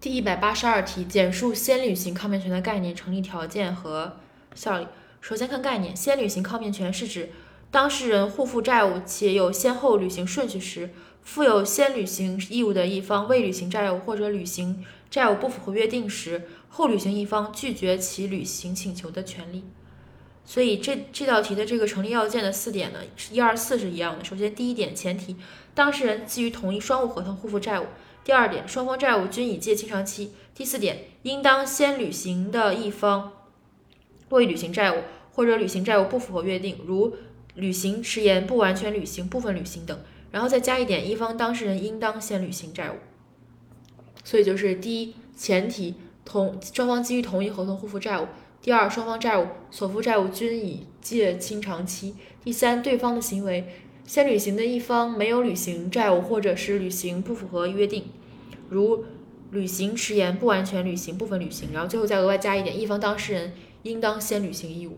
第一百八十二题，简述先履行抗辩权的概念、成立条件和效力。首先看概念，先履行抗辩权是指当事人互负债务且有先后履行顺序时，负有先履行义务的一方未履行债务或者履行债务不符合约定时，后履行一方拒绝其履行请求的权利。所以这这道题的这个成立要件的四点呢，是一二四是一样的。首先第一点前提，当事人基于同一双务合同互负债务；第二点，双方债务均已届清偿期；第四点，应当先履行的一方未履行债务或者履行债务不符合约定，如履行迟延、不完全履行、部分履行等。然后再加一点，一方当事人应当先履行债务。所以就是第一前提，同双方基于同一合同互负债务。第二，双方债务所负债务均已届清偿期。第三，对方的行为，先履行的一方没有履行债务，或者是履行不符合约定，如履行迟延、不完全履行、部分履行。然后最后再额外加一点，一方当事人应当先履行义务。